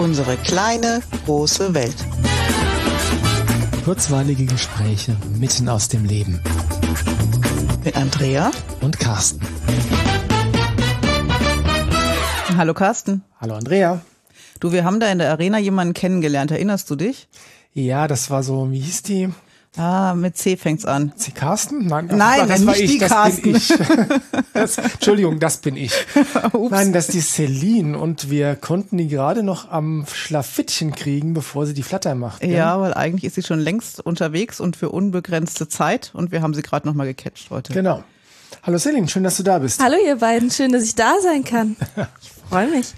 Unsere kleine, große Welt. Kurzweilige Gespräche mitten aus dem Leben. Mit Andrea und Carsten. Hallo Carsten. Hallo Andrea. Du, wir haben da in der Arena jemanden kennengelernt. Erinnerst du dich? Ja, das war so, wie hieß die? Ah, mit C fängt's an. C. Carsten? Nein, Nein, das war ich, das Carsten. bin ich. Das, Entschuldigung, das bin ich. Nein, das ist die Celine und wir konnten die gerade noch am Schlafittchen kriegen, bevor sie die Flatter macht. Ja, ja, weil eigentlich ist sie schon längst unterwegs und für unbegrenzte Zeit und wir haben sie gerade noch mal gecatcht heute. Genau. Hallo Celine, schön, dass du da bist. Hallo ihr beiden, schön, dass ich da sein kann. Ich freue mich.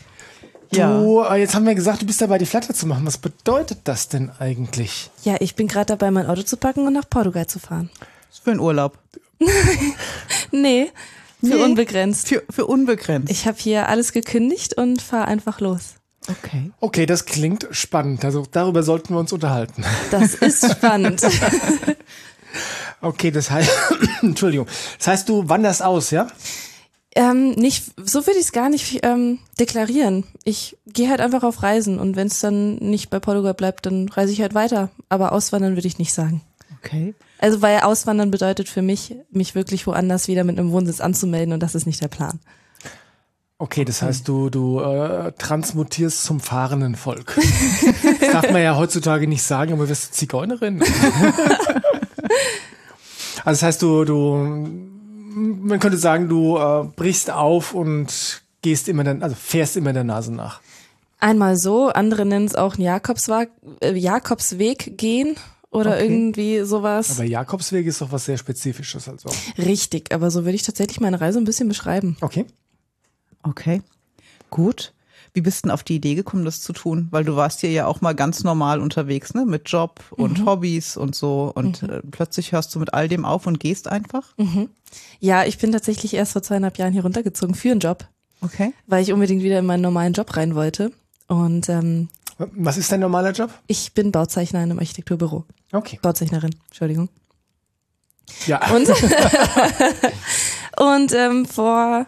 Du, ja. jetzt haben wir gesagt, du bist dabei, die Flatter zu machen. Was bedeutet das denn eigentlich? Ja, ich bin gerade dabei, mein Auto zu packen und nach Portugal zu fahren. Für einen Urlaub? nee, für nee, unbegrenzt. Für, für unbegrenzt. Ich habe hier alles gekündigt und fahre einfach los. Okay. Okay, das klingt spannend. Also darüber sollten wir uns unterhalten. Das ist spannend. okay, das heißt, Entschuldigung. Das heißt, du wanderst aus, ja? Ähm, nicht, so würde ich es gar nicht ähm, deklarieren. Ich gehe halt einfach auf Reisen und wenn es dann nicht bei Portugal bleibt, dann reise ich halt weiter. Aber auswandern würde ich nicht sagen. Okay. Also weil auswandern bedeutet für mich, mich wirklich woanders wieder mit einem Wohnsitz anzumelden und das ist nicht der Plan. Okay, das heißt, du, du äh, transmutierst zum fahrenden Volk. das darf man ja heutzutage nicht sagen, aber wirst du Zigeunerin? also das heißt, du, du man könnte sagen, du äh, brichst auf und gehst immer dann, also fährst immer der Nase nach. Einmal so, andere nennen es auch einen Jakobsweg, äh, Jakobsweg gehen oder okay. irgendwie sowas. Aber Jakobsweg ist doch was sehr Spezifisches also. Richtig, aber so würde ich tatsächlich meine Reise ein bisschen beschreiben. Okay. Okay. Gut. Wie bist du denn auf die Idee gekommen, das zu tun? Weil du warst hier ja auch mal ganz normal unterwegs, ne? Mit Job und mhm. Hobbys und so. Und mhm. Äh, plötzlich hörst du mit all dem auf und gehst einfach? Mhm. Ja, ich bin tatsächlich erst vor zweieinhalb Jahren hier runtergezogen für einen Job. Okay. Weil ich unbedingt wieder in meinen normalen Job rein wollte. Und ähm, was ist dein normaler Job? Ich bin Bauzeichner in einem Architekturbüro. Okay. Bauzeichnerin, Entschuldigung. Ja. Und, und ähm, vor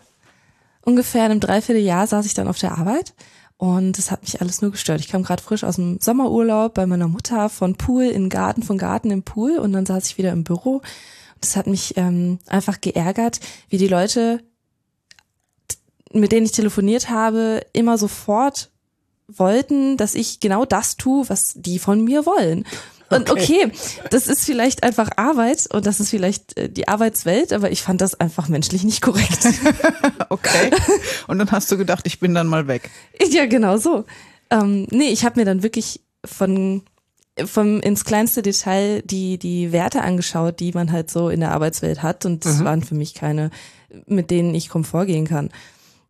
ungefähr einem Dreivierteljahr saß ich dann auf der Arbeit und es hat mich alles nur gestört. Ich kam gerade frisch aus dem Sommerurlaub bei meiner Mutter von Pool in Garten, von Garten im Pool und dann saß ich wieder im Büro. Das hat mich ähm, einfach geärgert, wie die Leute, mit denen ich telefoniert habe, immer sofort wollten, dass ich genau das tue, was die von mir wollen. Und okay. das ist vielleicht einfach Arbeit und das ist vielleicht äh, die Arbeitswelt, aber ich fand das einfach menschlich nicht korrekt. okay. Und dann hast du gedacht, ich bin dann mal weg. Ja, genau so. Ähm, nee, ich habe mir dann wirklich von vom ins kleinste Detail die die Werte angeschaut, die man halt so in der Arbeitswelt hat und das mhm. waren für mich keine, mit denen ich Komfort gehen kann.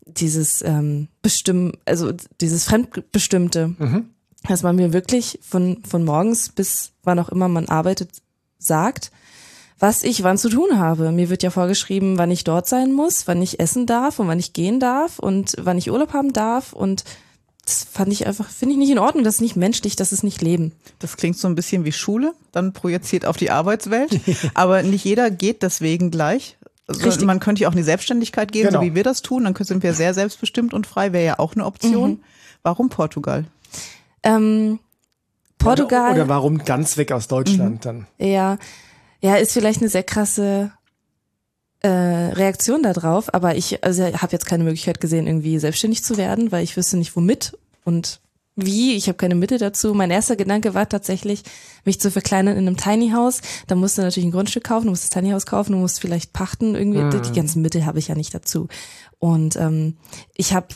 Dieses ähm, bestimmen, also dieses fremdbestimmte. Mhm dass man mir wirklich von, von morgens bis wann auch immer man arbeitet, sagt, was ich wann zu tun habe. Mir wird ja vorgeschrieben, wann ich dort sein muss, wann ich essen darf und wann ich gehen darf und wann ich Urlaub haben darf und das fand ich einfach, finde ich nicht in Ordnung, das ist nicht menschlich, das ist nicht Leben. Das klingt so ein bisschen wie Schule, dann projiziert auf die Arbeitswelt, aber nicht jeder geht deswegen gleich. Also man könnte ja auch in die Selbstständigkeit gehen, genau. so wie wir das tun, dann sind wir sehr selbstbestimmt und frei, wäre ja auch eine Option. Mhm. Warum Portugal? Ähm, Portugal. Oder, oder, warum ganz weg aus Deutschland mhm. dann? Ja, ja, ist vielleicht eine sehr krasse äh, Reaktion darauf, aber ich also habe jetzt keine Möglichkeit gesehen, irgendwie selbstständig zu werden, weil ich wüsste nicht womit und wie, ich habe keine Mittel dazu. Mein erster Gedanke war tatsächlich, mich zu verkleinern in einem Tiny House. Da musst du natürlich ein Grundstück kaufen, du musst das Tiny House kaufen, du musst vielleicht pachten, irgendwie, mhm. die ganzen Mittel habe ich ja nicht dazu. Und ähm, ich habe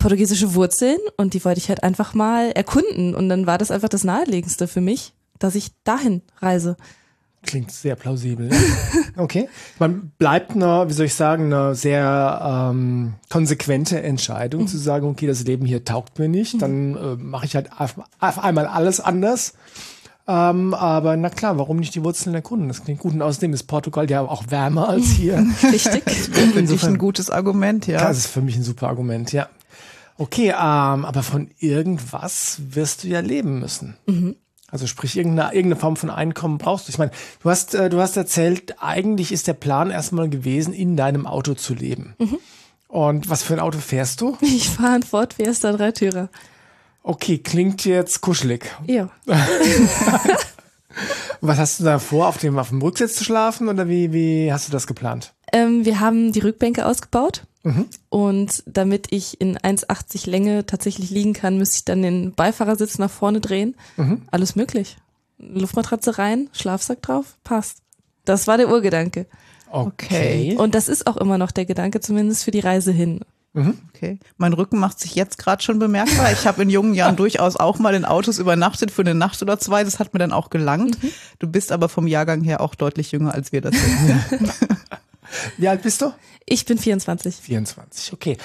portugiesische Wurzeln und die wollte ich halt einfach mal erkunden. Und dann war das einfach das Naheliegendste für mich, dass ich dahin reise. Klingt sehr plausibel. Okay. Man bleibt eine, wie soll ich sagen, eine sehr ähm, konsequente Entscheidung mhm. zu sagen, okay, das Leben hier taugt mir nicht, mhm. dann äh, mache ich halt auf, auf, einmal alles anders. Ähm, aber na klar, warum nicht die Wurzeln erkunden? Das klingt gut. Und außerdem ist Portugal ja auch wärmer als hier. Richtig. Finde ich ein gutes Argument, ja. Das ist für mich ein super Argument, ja. Okay, ähm, aber von irgendwas wirst du ja leben müssen. Mhm. Also sprich, irgendeine, irgendeine Form von Einkommen brauchst du. Ich meine, du hast, äh, du hast erzählt, eigentlich ist der Plan erstmal gewesen, in deinem Auto zu leben. Mhm. Und was für ein Auto fährst du? Ich fahre ein Ford Fiesta Dreitürer. Okay, klingt jetzt kuschelig. Ja. Was hast du da vor, auf dem, auf dem Rücksitz zu schlafen oder wie, wie hast du das geplant? Ähm, wir haben die Rückbänke ausgebaut mhm. und damit ich in 1,80 Länge tatsächlich liegen kann, müsste ich dann den Beifahrersitz nach vorne drehen. Mhm. Alles möglich. Luftmatratze rein, Schlafsack drauf, passt. Das war der Urgedanke. Okay. Und das ist auch immer noch der Gedanke, zumindest für die Reise hin. Mhm. Okay. Mein Rücken macht sich jetzt gerade schon bemerkbar. Ich habe in jungen Jahren durchaus auch mal in Autos übernachtet für eine Nacht oder zwei. Das hat mir dann auch gelangt. Mhm. Du bist aber vom Jahrgang her auch deutlich jünger, als wir das sind. Wie alt bist du? Ich bin 24. 24, okay.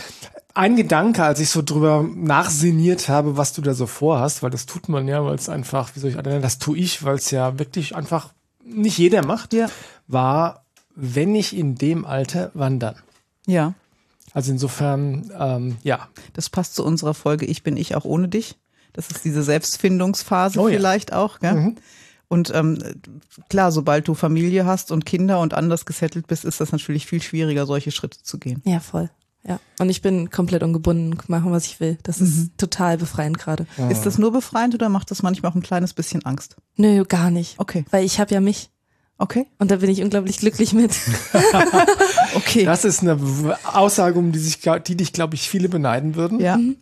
Ein Gedanke, als ich so drüber nachsiniert habe, was du da so vorhast, weil das tut man ja, weil es einfach, wie soll ich, das tue ich, weil es ja wirklich einfach nicht jeder macht, ja. war, wenn ich in dem Alter, wann dann? Ja. Also insofern, ähm, ja. Das passt zu unserer Folge Ich bin ich auch ohne dich. Das ist diese Selbstfindungsphase oh, vielleicht ja. auch. Gell? Mhm. Und ähm, klar, sobald du Familie hast und Kinder und anders gesettelt bist, ist das natürlich viel schwieriger, solche Schritte zu gehen. Ja, voll. Ja, und ich bin komplett ungebunden, machen, was ich will. Das ist mhm. total befreiend gerade. Ja. Ist das nur befreiend oder macht das manchmal auch ein kleines bisschen Angst? Nö, gar nicht. Okay. Weil ich habe ja mich. Okay. Und da bin ich unglaublich glücklich mit. okay. Das ist eine Aussage, um die sich, die dich, glaube ich, viele beneiden würden. Ja. Mhm.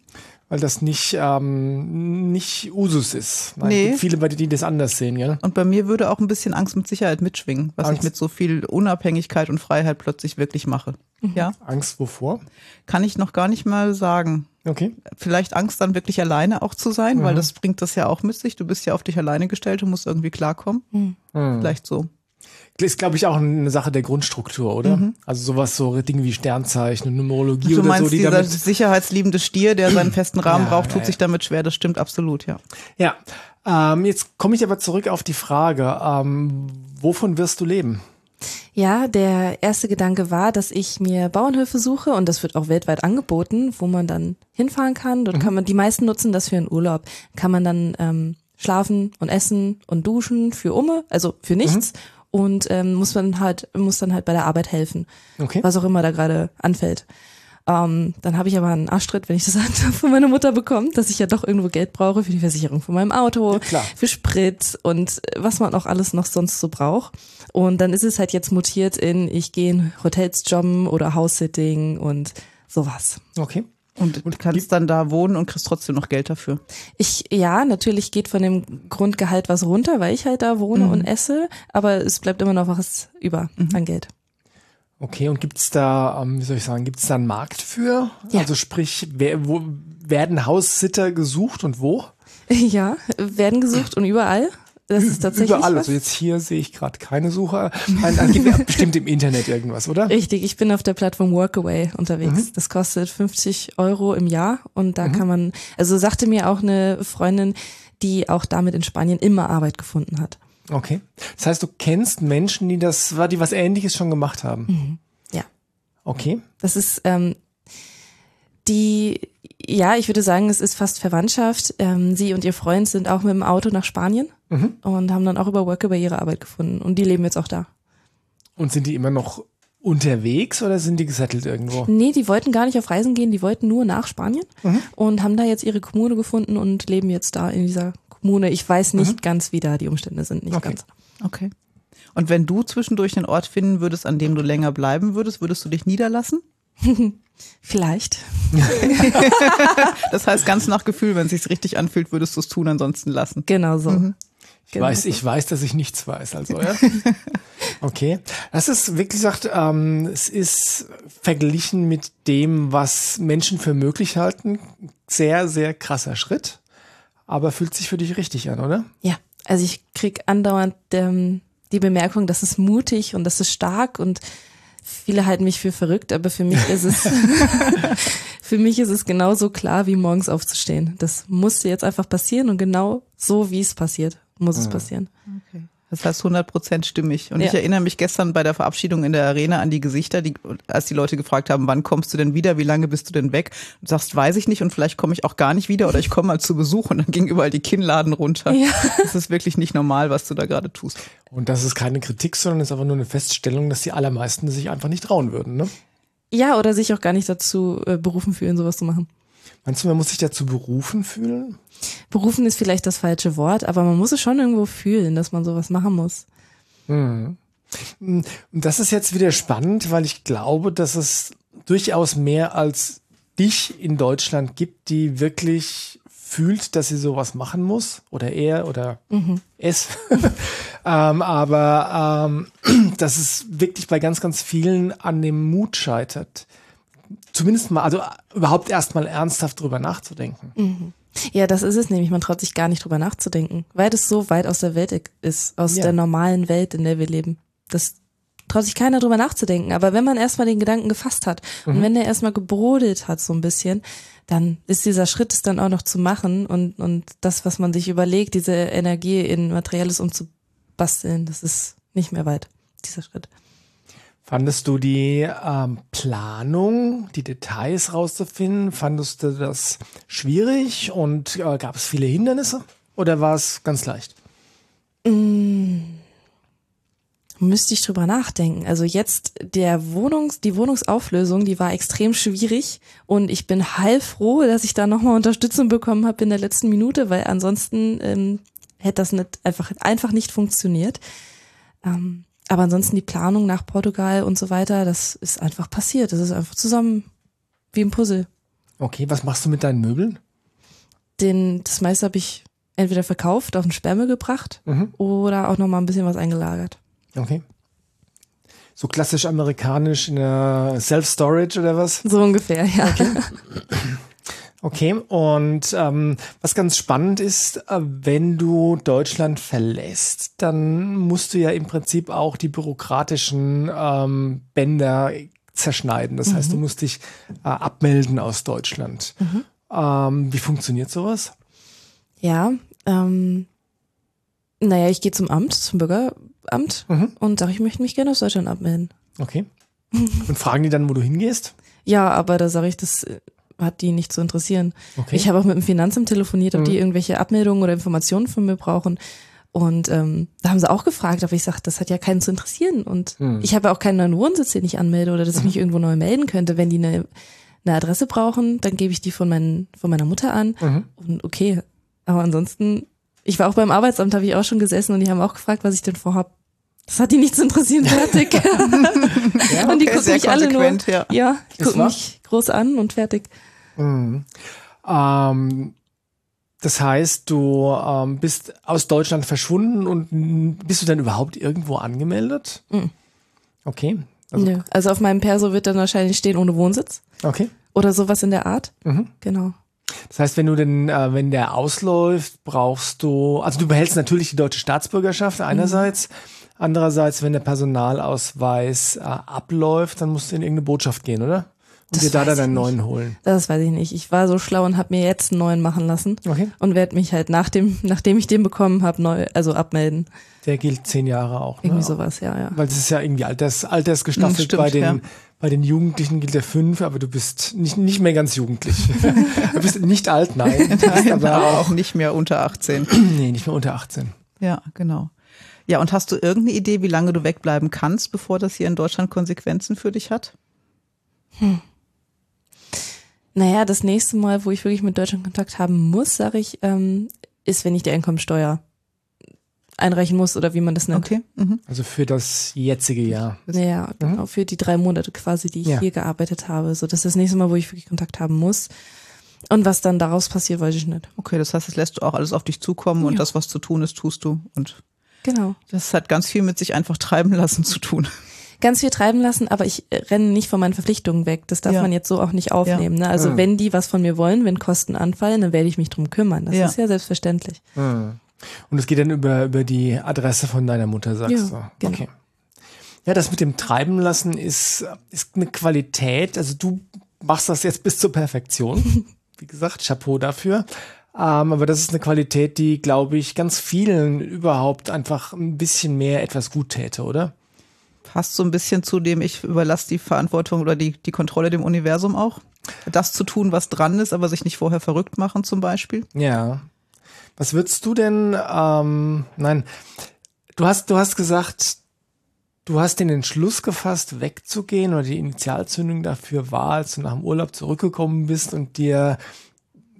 Weil das nicht, ähm, nicht Usus ist. Nein, nee. Viele, die das anders sehen, ja. Und bei mir würde auch ein bisschen Angst mit Sicherheit mitschwingen, was Angst. ich mit so viel Unabhängigkeit und Freiheit plötzlich wirklich mache. Mhm. Ja. Angst wovor? Kann ich noch gar nicht mal sagen. Okay. Vielleicht Angst dann wirklich alleine auch zu sein, mhm. weil das bringt das ja auch mit sich. Du bist ja auf dich alleine gestellt und musst irgendwie klarkommen. Mhm. Vielleicht so ist, glaube ich, auch eine Sache der Grundstruktur, oder? Mhm. Also sowas, so Dinge wie Sternzeichen und Numerologie du oder meinst, so. Die dieser damit sicherheitsliebende Stier, der seinen festen Rahmen ja, braucht, tut ja, sich damit schwer. Das stimmt absolut, ja. Ja. Ähm, jetzt komme ich aber zurück auf die Frage, ähm, wovon wirst du leben? Ja, der erste Gedanke war, dass ich mir Bauernhöfe suche und das wird auch weltweit angeboten, wo man dann hinfahren kann. Dort mhm. kann man, die meisten nutzen das für einen Urlaub. Kann man dann ähm, schlafen und essen und duschen für Umme, also für nichts. Mhm und ähm, muss man halt muss dann halt bei der Arbeit helfen, okay. was auch immer da gerade anfällt. Ähm, dann habe ich aber einen Arschtritt, wenn ich das von meiner Mutter bekommen, dass ich ja doch irgendwo Geld brauche für die Versicherung von meinem Auto, ja, für Sprit und was man auch alles noch sonst so braucht. Und dann ist es halt jetzt mutiert in, ich gehe in Hotels jobben oder House-Sitting und sowas. Okay. Und, und kannst dann da wohnen und kriegst trotzdem noch Geld dafür. Ich, ja, natürlich geht von dem Grundgehalt was runter, weil ich halt da wohne mhm. und esse, aber es bleibt immer noch was über mhm. an Geld. Okay, und gibt's da, ähm, wie soll ich sagen, gibt's da einen Markt für? Ja. Also sprich, wer, wo werden Haussitter gesucht und wo? Ja, werden gesucht und überall. Das ist tatsächlich Überall. Was. Also jetzt hier sehe ich gerade keine Suche. Ein, ein, gibt bestimmt im Internet irgendwas, oder? Richtig, ich bin auf der Plattform Workaway unterwegs. Mhm. Das kostet 50 Euro im Jahr und da mhm. kann man, also sagte mir auch eine Freundin, die auch damit in Spanien immer Arbeit gefunden hat. Okay. Das heißt, du kennst Menschen, die das, die was ähnliches schon gemacht haben. Mhm. Ja. Okay. Das ist, ähm, die, ja, ich würde sagen, es ist fast Verwandtschaft. Ähm, sie und ihr Freund sind auch mit dem Auto nach Spanien mhm. und haben dann auch über Workaway ihre Arbeit gefunden. Und die leben jetzt auch da. Und sind die immer noch unterwegs oder sind die gesettelt irgendwo? Nee, die wollten gar nicht auf Reisen gehen, die wollten nur nach Spanien mhm. und haben da jetzt ihre Kommune gefunden und leben jetzt da in dieser Kommune. Ich weiß nicht mhm. ganz, wie da die Umstände sind, nicht okay. ganz. Okay. Und wenn du zwischendurch einen Ort finden würdest, an dem du länger bleiben würdest, würdest du dich niederlassen? Vielleicht. das heißt, ganz nach Gefühl, wenn es sich richtig anfühlt, würdest du es tun, ansonsten lassen. Genau so. Mhm. Ich genau weiß, ich weiß, dass ich nichts weiß, also ja. Okay. Das ist wirklich gesagt, ähm, es ist verglichen mit dem, was Menschen für möglich halten, sehr, sehr krasser Schritt. Aber fühlt sich für dich richtig an, oder? Ja. Also ich krieg andauernd ähm, die Bemerkung, das ist mutig und das ist stark und Viele halten mich für verrückt, aber für mich ist es, für mich ist es genauso klar, wie morgens aufzustehen. Das musste jetzt einfach passieren und genau so, wie es passiert, muss es passieren. Okay. Das heißt 100 Prozent stimmig. Und ja. ich erinnere mich gestern bei der Verabschiedung in der Arena an die Gesichter, die, als die Leute gefragt haben, wann kommst du denn wieder, wie lange bist du denn weg? Du sagst, weiß ich nicht und vielleicht komme ich auch gar nicht wieder oder ich komme mal zu Besuch und dann ging überall die Kinnladen runter. Ja. Das ist wirklich nicht normal, was du da gerade tust. Und das ist keine Kritik, sondern ist einfach nur eine Feststellung, dass die allermeisten sich einfach nicht trauen würden, ne? Ja, oder sich auch gar nicht dazu äh, berufen fühlen, sowas zu machen. Meinst du, man muss sich dazu berufen fühlen? Berufen ist vielleicht das falsche Wort, aber man muss es schon irgendwo fühlen, dass man sowas machen muss. Hm. Das ist jetzt wieder spannend, weil ich glaube, dass es durchaus mehr als dich in Deutschland gibt, die wirklich fühlt, dass sie sowas machen muss oder er oder mhm. es. ähm, aber ähm, dass es wirklich bei ganz, ganz vielen an dem Mut scheitert. Zumindest mal, also überhaupt erstmal ernsthaft drüber nachzudenken. Mhm. Ja, das ist es nämlich. Man traut sich gar nicht drüber nachzudenken, weil das so weit aus der Welt ist, aus ja. der normalen Welt, in der wir leben. Das traut sich keiner drüber nachzudenken. Aber wenn man erstmal den Gedanken gefasst hat mhm. und wenn der erstmal gebrodelt hat so ein bisschen, dann ist dieser Schritt es dann auch noch zu machen und, und das, was man sich überlegt, diese Energie in Materielles umzubasteln, das ist nicht mehr weit, dieser Schritt. Fandest du die ähm, Planung, die Details rauszufinden, fandest du das schwierig und äh, gab es viele Hindernisse oder war es ganz leicht? Mm, müsste ich drüber nachdenken. Also jetzt der Wohnungs, die Wohnungsauflösung, die war extrem schwierig und ich bin heilfroh, dass ich da nochmal Unterstützung bekommen habe in der letzten Minute, weil ansonsten ähm, hätte das nicht einfach einfach nicht funktioniert. Ähm, aber ansonsten die Planung nach Portugal und so weiter, das ist einfach passiert. Das ist einfach zusammen wie ein Puzzle. Okay, was machst du mit deinen Möbeln? Den, das meiste habe ich entweder verkauft, auf den Sperrmüll gebracht mhm. oder auch nochmal ein bisschen was eingelagert. Okay. So klassisch amerikanisch in der Self-Storage oder was? So ungefähr, ja. Okay. Okay, und ähm, was ganz spannend ist, äh, wenn du Deutschland verlässt, dann musst du ja im Prinzip auch die bürokratischen ähm, Bänder zerschneiden. Das mhm. heißt, du mhm. musst dich äh, abmelden aus Deutschland. Mhm. Ähm, wie funktioniert sowas? Ja, ähm, naja, ich gehe zum Amt, zum Bürgeramt mhm. und sage, ich möchte mich gerne aus Deutschland abmelden. Okay. Und fragen die dann, wo du hingehst? Ja, aber da sage ich, das hat die nicht zu interessieren. Okay. Ich habe auch mit dem Finanzamt telefoniert, ob mhm. die irgendwelche Abmeldungen oder Informationen von mir brauchen. Und ähm, da haben sie auch gefragt, aber ich sage, das hat ja keinen zu interessieren. Und mhm. ich habe auch keinen neuen Wohnsitz, den ich anmelde oder dass ich mhm. mich irgendwo neu melden könnte. Wenn die eine, eine Adresse brauchen, dann gebe ich die von, mein, von meiner Mutter an. Mhm. Und okay, aber ansonsten, ich war auch beim Arbeitsamt, habe ich auch schon gesessen und die haben auch gefragt, was ich denn vorhab. Das hat die nicht zu interessieren, fertig. ja, und die okay, gucken mich alle nur. Ja, ja die gucken mich groß an und fertig. Mhm. Ähm, das heißt, du ähm, bist aus Deutschland verschwunden und bist du dann überhaupt irgendwo angemeldet? Mhm. Okay. Also, Nö. also auf meinem Perso wird dann wahrscheinlich stehen ohne Wohnsitz. Okay. Oder sowas in der Art. Mhm. Genau. Das heißt, wenn du denn, äh, wenn der ausläuft, brauchst du, also du behältst natürlich die deutsche Staatsbürgerschaft einerseits, mhm. andererseits, wenn der Personalausweis äh, abläuft, dann musst du in irgendeine Botschaft gehen, oder? Und dir da dann einen neuen holen. Das weiß ich nicht. Ich war so schlau und habe mir jetzt einen neuen machen lassen. Okay. Und werde mich halt nach dem, nachdem ich den bekommen habe, neu, also abmelden. Der gilt zehn Jahre auch. Ne? Irgendwie sowas, ja, ja. Weil das ist ja irgendwie alters, altersgestaffelt. Hm, stimmt, bei den, ja. bei den Jugendlichen gilt der fünf, aber du bist nicht, nicht mehr ganz jugendlich. du bist nicht alt, nein. nein aber, aber auch nicht mehr unter 18. nee, nicht mehr unter 18. Ja, genau. Ja, und hast du irgendeine Idee, wie lange du wegbleiben kannst, bevor das hier in Deutschland Konsequenzen für dich hat? Hm. Naja, das nächste Mal, wo ich wirklich mit Deutschland Kontakt haben muss, sage ich, ähm, ist, wenn ich die Einkommensteuer einreichen muss oder wie man das nennt. Okay. Mhm. Also für das jetzige Jahr. Ja, mhm. genau, für die drei Monate quasi, die ich ja. hier gearbeitet habe. So, das ist das nächste Mal, wo ich wirklich Kontakt haben muss. Und was dann daraus passiert, weiß ich nicht. Okay, das heißt, es lässt du auch alles auf dich zukommen ja. und das, was zu tun ist, tust du. Und genau. Das hat ganz viel mit sich einfach treiben lassen zu tun ganz viel treiben lassen, aber ich renne nicht von meinen Verpflichtungen weg. Das darf ja. man jetzt so auch nicht aufnehmen. Ja. Ne? Also mhm. wenn die was von mir wollen, wenn Kosten anfallen, dann werde ich mich drum kümmern. Das ja. ist ja selbstverständlich. Mhm. Und es geht dann über, über die Adresse von deiner Mutter, sagst du. Genau. Okay. Ja, das mit dem Treiben lassen ist, ist eine Qualität. Also du machst das jetzt bis zur Perfektion. Wie gesagt, Chapeau dafür. Ähm, aber das ist eine Qualität, die, glaube ich, ganz vielen überhaupt einfach ein bisschen mehr etwas gut täte, oder? Passt so ein bisschen zu dem, ich überlasse die Verantwortung oder die, die Kontrolle dem Universum auch. Das zu tun, was dran ist, aber sich nicht vorher verrückt machen zum Beispiel. Ja. Was würdest du denn, ähm, nein, du hast, du hast gesagt, du hast den Entschluss gefasst, wegzugehen oder die Initialzündung dafür war, als du nach dem Urlaub zurückgekommen bist und dir,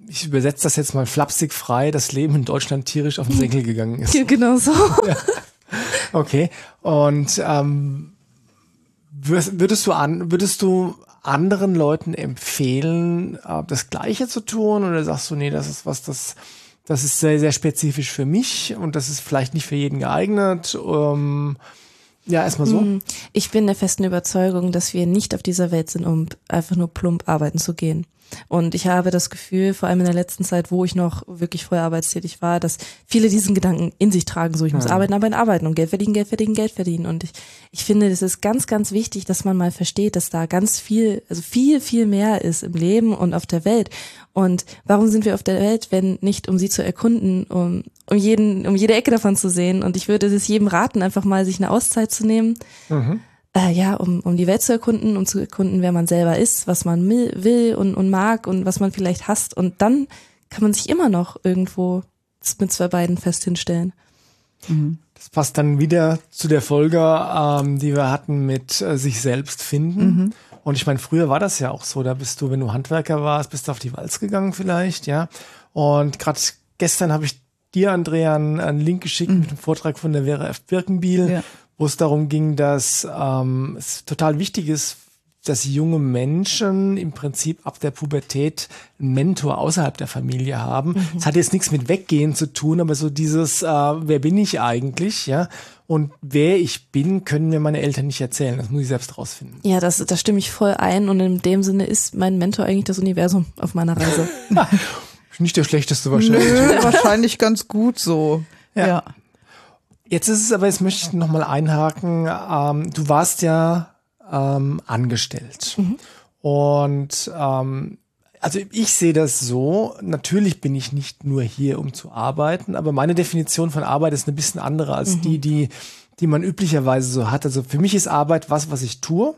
ich übersetze das jetzt mal flapsig frei, das Leben in Deutschland tierisch auf den Senkel gegangen ist. Ja, genau so. Ja. Okay. Und ähm, würdest du an, würdest du anderen Leuten empfehlen, äh, das Gleiche zu tun? Oder sagst du, nee, das ist was, das, das ist sehr, sehr spezifisch für mich und das ist vielleicht nicht für jeden geeignet? Ähm, ja, erstmal so. Mm, ich bin der festen Überzeugung, dass wir nicht auf dieser Welt sind, um einfach nur plump arbeiten zu gehen. Und ich habe das Gefühl, vor allem in der letzten Zeit, wo ich noch wirklich voll arbeitstätig war, dass viele diesen Gedanken in sich tragen, so ich muss ja. arbeiten, arbeiten, arbeiten und Geld verdienen, Geld verdienen, Geld verdienen. Und ich, ich finde, das ist ganz, ganz wichtig, dass man mal versteht, dass da ganz viel, also viel, viel mehr ist im Leben und auf der Welt. Und warum sind wir auf der Welt, wenn nicht um sie zu erkunden, um, um jeden, um jede Ecke davon zu sehen? Und ich würde es jedem raten, einfach mal sich eine Auszeit zu nehmen. Mhm äh, ja, um, um die Welt zu erkunden, um zu erkunden, wer man selber ist, was man will und, und mag und was man vielleicht hasst. Und dann kann man sich immer noch irgendwo mit zwei Beinen fest hinstellen. Mhm. Das passt dann wieder zu der Folge, ähm, die wir hatten mit äh, sich selbst finden. Mhm. Und ich meine, früher war das ja auch so, da bist du, wenn du Handwerker warst, bist du auf die Walz gegangen vielleicht, ja. Und gerade gestern habe ich dir, Andrea, einen, einen Link geschickt mhm. mit einem Vortrag von der Vera F. Birkenbiel, ja wo es darum ging, dass ähm, es total wichtig ist, dass junge Menschen im Prinzip ab der Pubertät einen Mentor außerhalb der Familie haben. Es mhm. hat jetzt nichts mit Weggehen zu tun, aber so dieses, äh, wer bin ich eigentlich, ja? Und wer ich bin, können mir meine Eltern nicht erzählen. Das muss ich selbst rausfinden. Ja, das, da stimme ich voll ein. Und in dem Sinne ist mein Mentor eigentlich das Universum auf meiner Reise. nicht der schlechteste wahrscheinlich. Nö, wahrscheinlich ganz gut so. ja. ja. Jetzt ist es aber, jetzt möchte ich nochmal einhaken. Ähm, du warst ja ähm, angestellt. Mhm. Und ähm, also ich sehe das so, natürlich bin ich nicht nur hier, um zu arbeiten, aber meine Definition von Arbeit ist ein bisschen andere als mhm. die, die, die man üblicherweise so hat. Also für mich ist Arbeit was, was ich tue,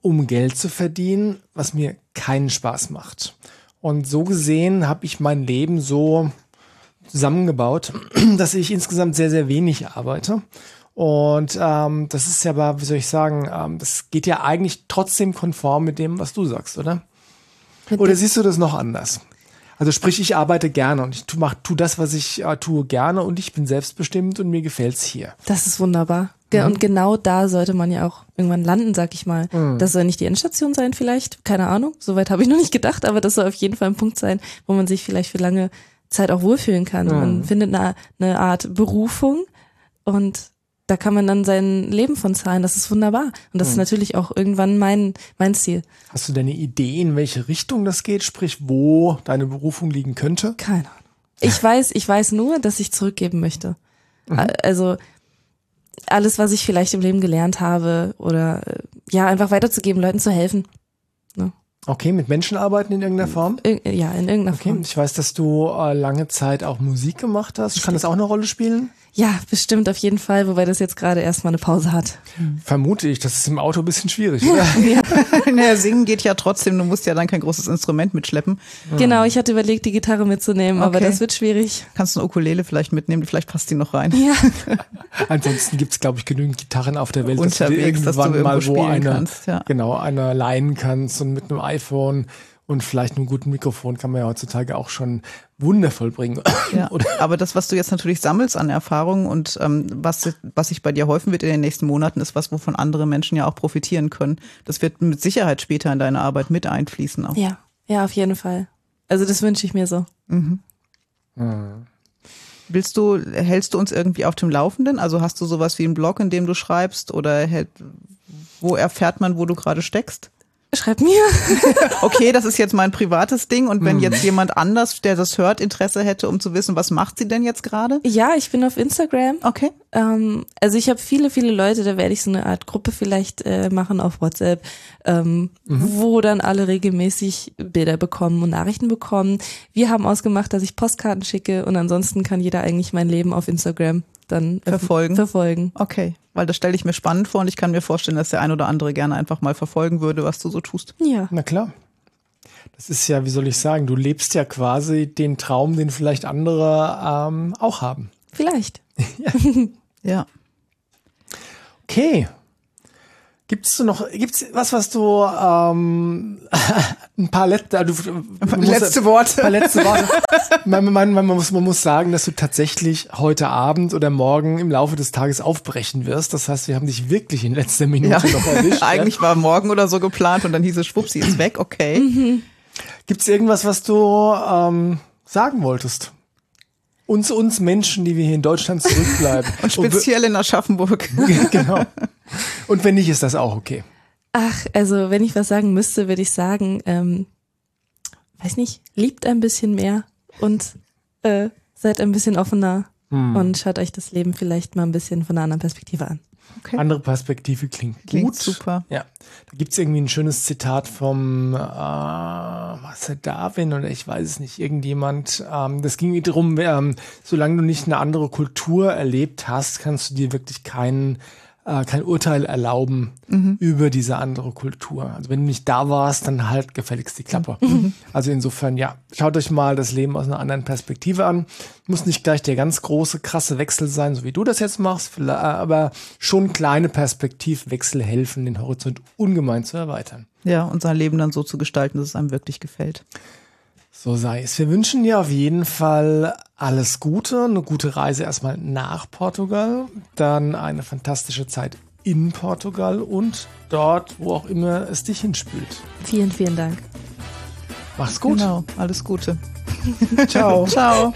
um Geld zu verdienen, was mir keinen Spaß macht. Und so gesehen habe ich mein Leben so zusammengebaut, dass ich insgesamt sehr, sehr wenig arbeite. Und ähm, das ist ja aber, wie soll ich sagen, ähm, das geht ja eigentlich trotzdem konform mit dem, was du sagst, oder? Oder siehst du das noch anders? Also sprich, ich arbeite gerne und ich tu, mach, tu das, was ich äh, tue, gerne und ich bin selbstbestimmt und mir gefällt's hier. Das ist wunderbar. Ge mhm. Und genau da sollte man ja auch irgendwann landen, sag ich mal. Mhm. Das soll nicht die Endstation sein, vielleicht, keine Ahnung. Soweit habe ich noch nicht gedacht, aber das soll auf jeden Fall ein Punkt sein, wo man sich vielleicht für lange Zeit auch wohlfühlen kann. Mhm. Man findet eine, eine Art Berufung und da kann man dann sein Leben von zahlen. Das ist wunderbar. Und das mhm. ist natürlich auch irgendwann mein, mein Ziel. Hast du denn eine Idee, in welche Richtung das geht? Sprich, wo deine Berufung liegen könnte? Keine Ahnung. Ich weiß, ich weiß nur, dass ich zurückgeben möchte. Mhm. Also, alles, was ich vielleicht im Leben gelernt habe oder, äh, ja, einfach weiterzugeben, Leuten zu helfen. Okay, mit Menschen arbeiten in irgendeiner Form? Ja, in irgendeiner okay. Form. Ich weiß, dass du äh, lange Zeit auch Musik gemacht hast. Kann das auch eine Rolle spielen? Ja, bestimmt auf jeden Fall, wobei das jetzt gerade erstmal eine Pause hat. Vermute ich, das ist im Auto ein bisschen schwierig, oder? ja. naja, singen geht ja trotzdem, du musst ja dann kein großes Instrument mitschleppen. Genau, ich hatte überlegt, die Gitarre mitzunehmen, okay. aber das wird schwierig. Kannst du eine Ukulele vielleicht mitnehmen, vielleicht passt die noch rein. Ja. Ansonsten gibt's, glaube ich, genügend Gitarren auf der Welt, Unterwegs, dass du irgendwann dass du mal wo eine, kannst, ja. genau, eine leihen kannst und mit einem iPhone und vielleicht einem guten Mikrofon kann man ja heutzutage auch schon wundervoll bringen. Ja, aber das, was du jetzt natürlich sammelst an Erfahrungen und ähm, was, was sich bei dir häufen wird in den nächsten Monaten, ist was, wovon andere Menschen ja auch profitieren können. Das wird mit Sicherheit später in deine Arbeit mit einfließen. Auch. Ja, ja, auf jeden Fall. Also das wünsche ich mir so. Mhm. Mhm. Willst du, hältst du uns irgendwie auf dem Laufenden? Also hast du sowas wie einen Blog, in dem du schreibst oder hält, wo erfährt man, wo du gerade steckst? Schreib mir. okay, das ist jetzt mein privates Ding. Und wenn hm. jetzt jemand anders, der das hört, Interesse hätte, um zu wissen, was macht sie denn jetzt gerade? Ja, ich bin auf Instagram. Okay. Ähm, also ich habe viele, viele Leute, da werde ich so eine Art Gruppe vielleicht äh, machen auf WhatsApp, ähm, mhm. wo dann alle regelmäßig Bilder bekommen und Nachrichten bekommen. Wir haben ausgemacht, dass ich Postkarten schicke und ansonsten kann jeder eigentlich mein Leben auf Instagram dann verfolgen. verfolgen. Okay, weil das stelle ich mir spannend vor und ich kann mir vorstellen, dass der ein oder andere gerne einfach mal verfolgen würde, was du so tust. Ja. Na klar. Das ist ja, wie soll ich sagen, du lebst ja quasi den Traum, den vielleicht andere ähm, auch haben. Vielleicht. ja. ja. Okay. Gibt's du noch, gibt's was, was du, ähm, ein paar letzte, du, du letzte Worte. Paar letzte Worte. man, man, man, muss, man muss sagen, dass du tatsächlich heute Abend oder morgen im Laufe des Tages aufbrechen wirst. Das heißt, wir haben dich wirklich in letzter Minute ja. noch erwischt. Eigentlich ja. war morgen oder so geplant und dann hieß es Schwupp, sie ist weg, okay. Mhm. Gibt's irgendwas, was du ähm, sagen wolltest? uns, uns Menschen, die wir hier in Deutschland zurückbleiben. Und speziell in Aschaffenburg. genau. Und wenn nicht, ist das auch okay. Ach, also wenn ich was sagen müsste, würde ich sagen, ähm, weiß nicht, liebt ein bisschen mehr und äh, seid ein bisschen offener hm. und schaut euch das Leben vielleicht mal ein bisschen von einer anderen Perspektive an. Okay. Andere Perspektive klingt, klingt gut. super. Ja. Da gibt's irgendwie ein schönes Zitat vom äh, was ist Darwin oder ich weiß es nicht, irgendjemand. Ähm, das ging darum, ähm, solange du nicht eine andere Kultur erlebt hast, kannst du dir wirklich keinen äh, kein Urteil erlauben mhm. über diese andere Kultur. Also wenn du nicht da warst, dann halt gefälligst die Klappe. Mhm. Also insofern, ja, schaut euch mal das Leben aus einer anderen Perspektive an. Muss nicht gleich der ganz große, krasse Wechsel sein, so wie du das jetzt machst, aber schon kleine Perspektivwechsel helfen, den Horizont ungemein zu erweitern. Ja, unser Leben dann so zu gestalten, dass es einem wirklich gefällt. So sei es. Wir wünschen dir auf jeden Fall alles Gute, eine gute Reise erstmal nach Portugal, dann eine fantastische Zeit in Portugal und dort, wo auch immer es dich hinspült. Vielen, vielen Dank. Mach's gut. Genau, alles Gute. Ciao. Ciao.